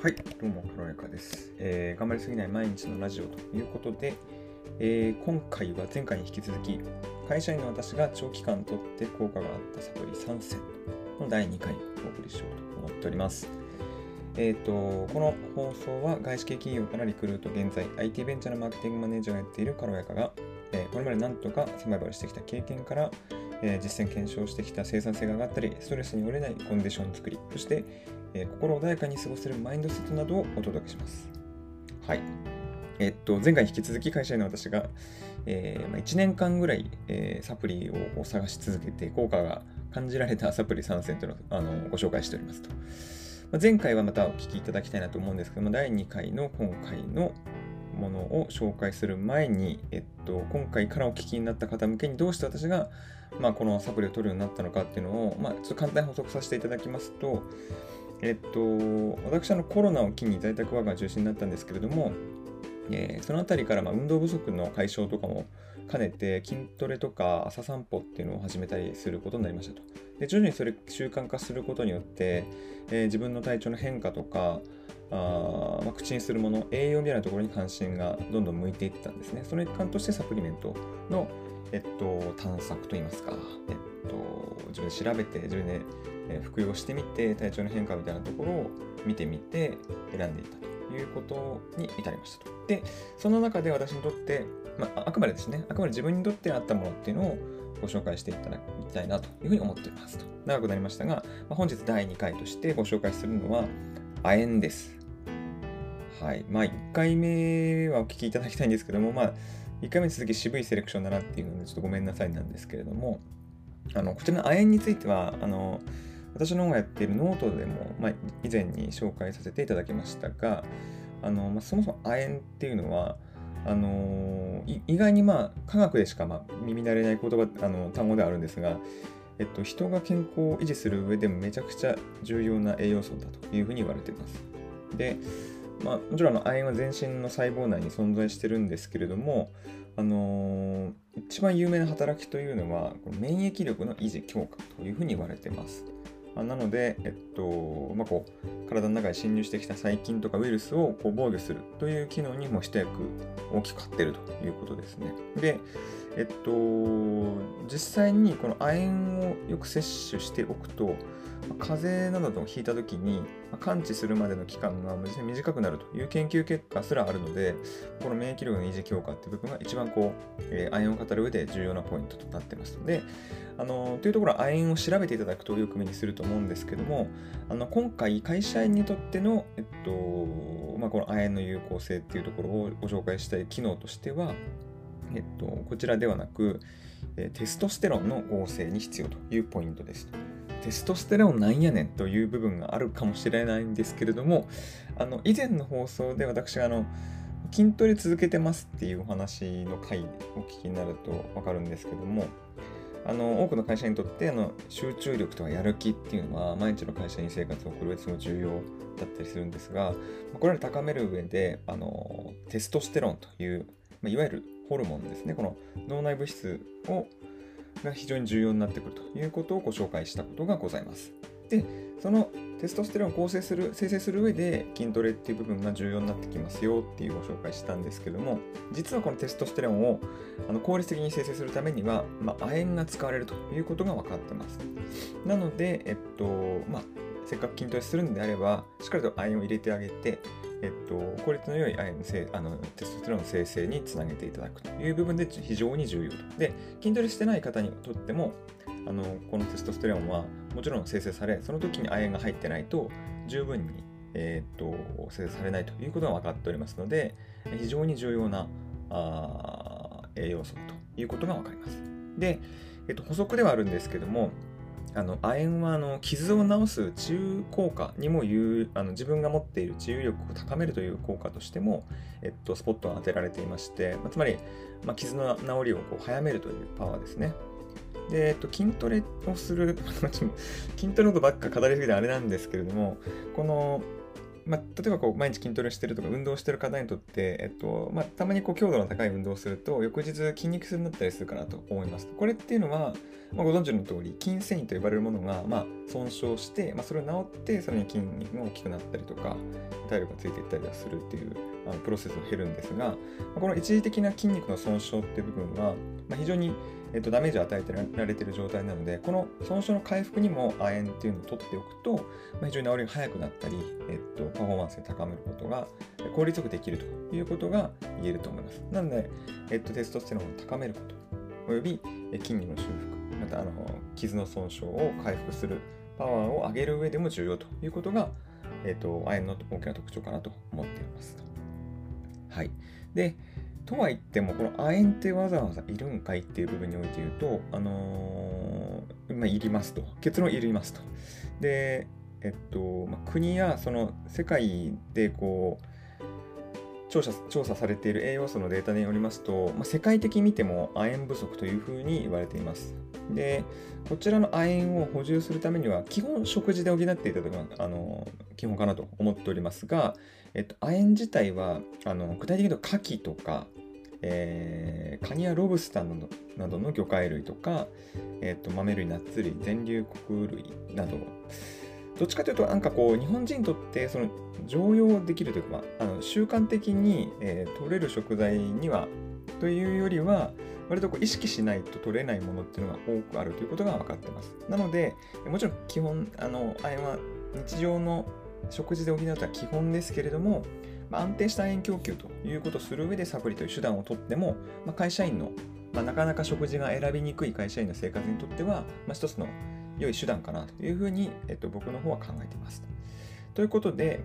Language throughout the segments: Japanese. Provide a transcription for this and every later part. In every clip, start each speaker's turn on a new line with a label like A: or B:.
A: はい、どうも、軽やかです、えー頑張りすぎない毎日のラジオということで、えー今回は前回に引き続き、会社員の私が長期間とって効果があったサプリ3選の第2回をお送りしようと思っております。えっ、と、この放送は外資系企業からリクルート、現在 IT ベンチャーのマーケティングマネージャーをやっている軽やかが、えーこれまで何とかサバイバルしてきた経験から、えー実践検証してきた生産性が上がったり、ストレスに折れないコンディション作り、そして、えー心穏やかに過ごせるマインドセットなどをお届けします。はい。えっと、前回引き続き会社員の私が、えーまあ、1年間ぐらい、えサプリを探し続けて効果が感じられたサプリ3選というのをあのご紹介しておりますと。ま前回はまたお聞きいただきたいなと思うんですけども、第2回の今回のものを紹介する前に、えっと、今回からお聞きになった方向けにどうして私が、まあ、このサプリを取るようになったのかっていうのを、まあ、ちょっと簡単に補足させていただきますと、えっと、私はのコロナを機に在宅ワークが中心になったんですけれども、えーそのあたりからま運動不足の解消とかも兼ねて筋トレとか朝散歩っていうのを始めたりすることになりましたと。で徐々にそれ習慣化することによって、えー自分の体調の変化とかあーまあ、口にするもの栄養みたいなところに関心がどんどん向いていったんですね。その一環としてサプリメントの、えっと、探索といいますか、えっと、自分で調べて自分で服用してみて体調の変化みたいなところを見てみて選んでいったということに至りましたと。で、その中で私にとって、まあ、あくまでですね、あくまで自分にとってあったものっていうのをご紹介していただきたいなというふうに思っていますと。長くなりましたが、まあ、本日第2回としてご紹介するのは、亜鉛です。はい。まあ、1回目はお聞きいただきたいんですけども、まあ、1回目に続き渋いセレクションだなっていうので、ちょっとごめんなさいなんですけれども、あのこちらの亜鉛については、あの私の方がやっているノートでも、まあ、以前に紹介させていただきましたが、あのまあ、そもそも亜鉛っていうのは、あのい意外にまあ科学でしかまあ耳慣れない言葉あの単語ではあるんですが、えっと、人が健康を維持する上でもめちゃくちゃ重要な栄養素だというふうに言われています。で、まあ、もちろんあの亜鉛は全身の細胞内に存在してるんですけれども、あのー一番有名な働きというのはこの免疫力の維持強化というふうに言われています。あなので、えっとまあ、こう体の中に侵入してきた細菌とかウイルスをこう防御するという機能にも一役大きく合ってるということですね。で、えっと、実際にこの亜鉛をよく摂取しておくと、風邪などをひいた時にまあ感知するまでの期間が短くなるという研究結果すらあるので、この免疫力の維持強化っていう部分が一番こう、えー亜鉛を語る上で重要なポイントとなってますので、あのというところは亜鉛を調べていただくとよく目にすると思うんですけども、あの今回会社員にとっての、えっとまあ、この亜鉛の有効性っていうところをご紹介したい機能としては、えっと、こちらではなく、テストステロンの合成に必要というポイントです。テストステロンなんやねんという部分があるかもしれないんですけれども、あの以前の放送で私があの筋トレ続けてますっていうお話の回お聞きになると分かるんですけども、あの多くの会社にとってあの集中力とかやる気っていうのは毎日の会社員生活を送る上ですごい重要だったりするんですが、これらを高める上であのテストステロンという、まあいわゆるホルモンですね、この脳内物質をが非常に重要になってくるということをご紹介したことがございます。で、そのテストステロンを構成する、生成する上で筋トレっていう部分が重要になってきますよっていうご紹介したんですけども、実はこのテストステロンをあの効率的に生成するためには、まあ、亜鉛が使われるということが分かってます。なので、えっと、まあ、せっかく筋トレするんであれば、しっかりと亜鉛を入れてあげて、えっと、効率の良い亜鉛あのテストステロンの生成につなげていただくという部分で非常に重要と。で、筋トレしてない方にとっても、あのこのテストステロンはもちろん生成され、その時に亜鉛が入ってないと十分に、えーっと生成されないということが分かっておりますので、非常に重要なあ栄養素ということが分かります。で、えっと、補足ではあるんですけども、あの亜鉛はあの傷を治す治癒効果にも言うあの自分が持っている治癒力を高めるという効果としても、えっと、スポットが当てられていまして、まあ、つまり、まあ、傷の治りをこう早めるというパワーですね。で、えっと、筋トレをする、筋トレのことばっか語りすぎてあれなんですけれども、この、まあ、例えばこう毎日筋トレしてるとか運動してる方にとって、えっとまあ、たまにこう強度の高い運動をすると翌日筋肉痛になったりするかなと思います。これっていうのはまあ、ご存知の通り、筋繊維と呼ばれるものが、まあ、損傷して、まあ、それを治って、それに筋肉が大きくなったりとか、体力がついていったりはするっていうあのプロセスを経るんですが、まあ、この一時的な筋肉の損傷っていう部分は、まあ、非常にえっと、ダメージを与えてられている状態なので、この損傷の回復にも亜鉛っていうのを取っておくと、まあ、非常に治りが早くなったり、えっと、パフォーマンスを高めることが効率よくできるということが言えると思います。なので、えっと、テストステロンを高めること、および筋肉の修復、またあの傷の損傷を回復するパワーを上げる上でも重要ということが、えっと、亜鉛の大きな特徴かなと思っています。はい。で、とは言っても、この亜鉛ってわざわざいるんかいっていう部分において言うと、あのー、まあ、いりますと。結論いりますと。で、えっと、まあ、国やその世界でこう、調査調査されている栄養素のデータによりますと、まあ、世界的に見ても亜鉛不足というふうに言われています。で、こちらの亜鉛を補充するためには、基本食事で補っていただくのがあの基本かなと思っておりますが、えっと、亜鉛自体はあの具体的に言うと牡蠣とか、えー、カニやロブスターなどなどの魚介類とか、えーと、豆類、ナッツ類、全粒穀類など、どっちかというと、なんかこう、日本人にとってその常用できるというか、まあの習慣的に、えー、取れる食材には、というよりは、割とこう意識しないと取れないものっていうのが多くあるということが分かっています。なので、もちろん基本、あの、あれは日常の食事で補うとは基本ですけれども、まあ、安定した塩供給ということをする上でサプリという手段をとっても、まあ、会社員の、まあ、なかなか食事が選びにくい会社員の生活にとっては、まあ、一つの良い手段かなというふうに、えっと、僕の方は考えています。ということで、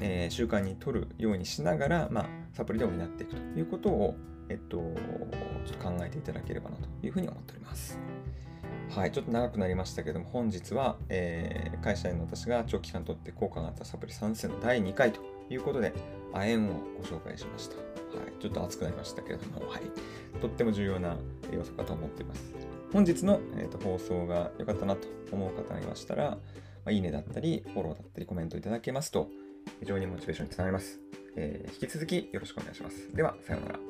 A: えー、習慣にとるようにしながら、まあ、サプリで補っていくということを、えっと、ちょっと考えていただければなというふうに思っております。はい、ちょっと長くなりましたけども、本日は、えー、会社員の私が長期間とって効果があったサプリ3選の第2回ということで、亜鉛をご紹介しました。はい、ちょっと熱くなりましたけれども、はい、とっても重要な要素かと思っています。本日の、えーと、放送が良かったなと思う方がいましたら、まあ、いいねだったり、フォローだったり、コメントいただけますと、非常にモチベーションにつながります。えー、引き続きよろしくお願いします。では、さようなら。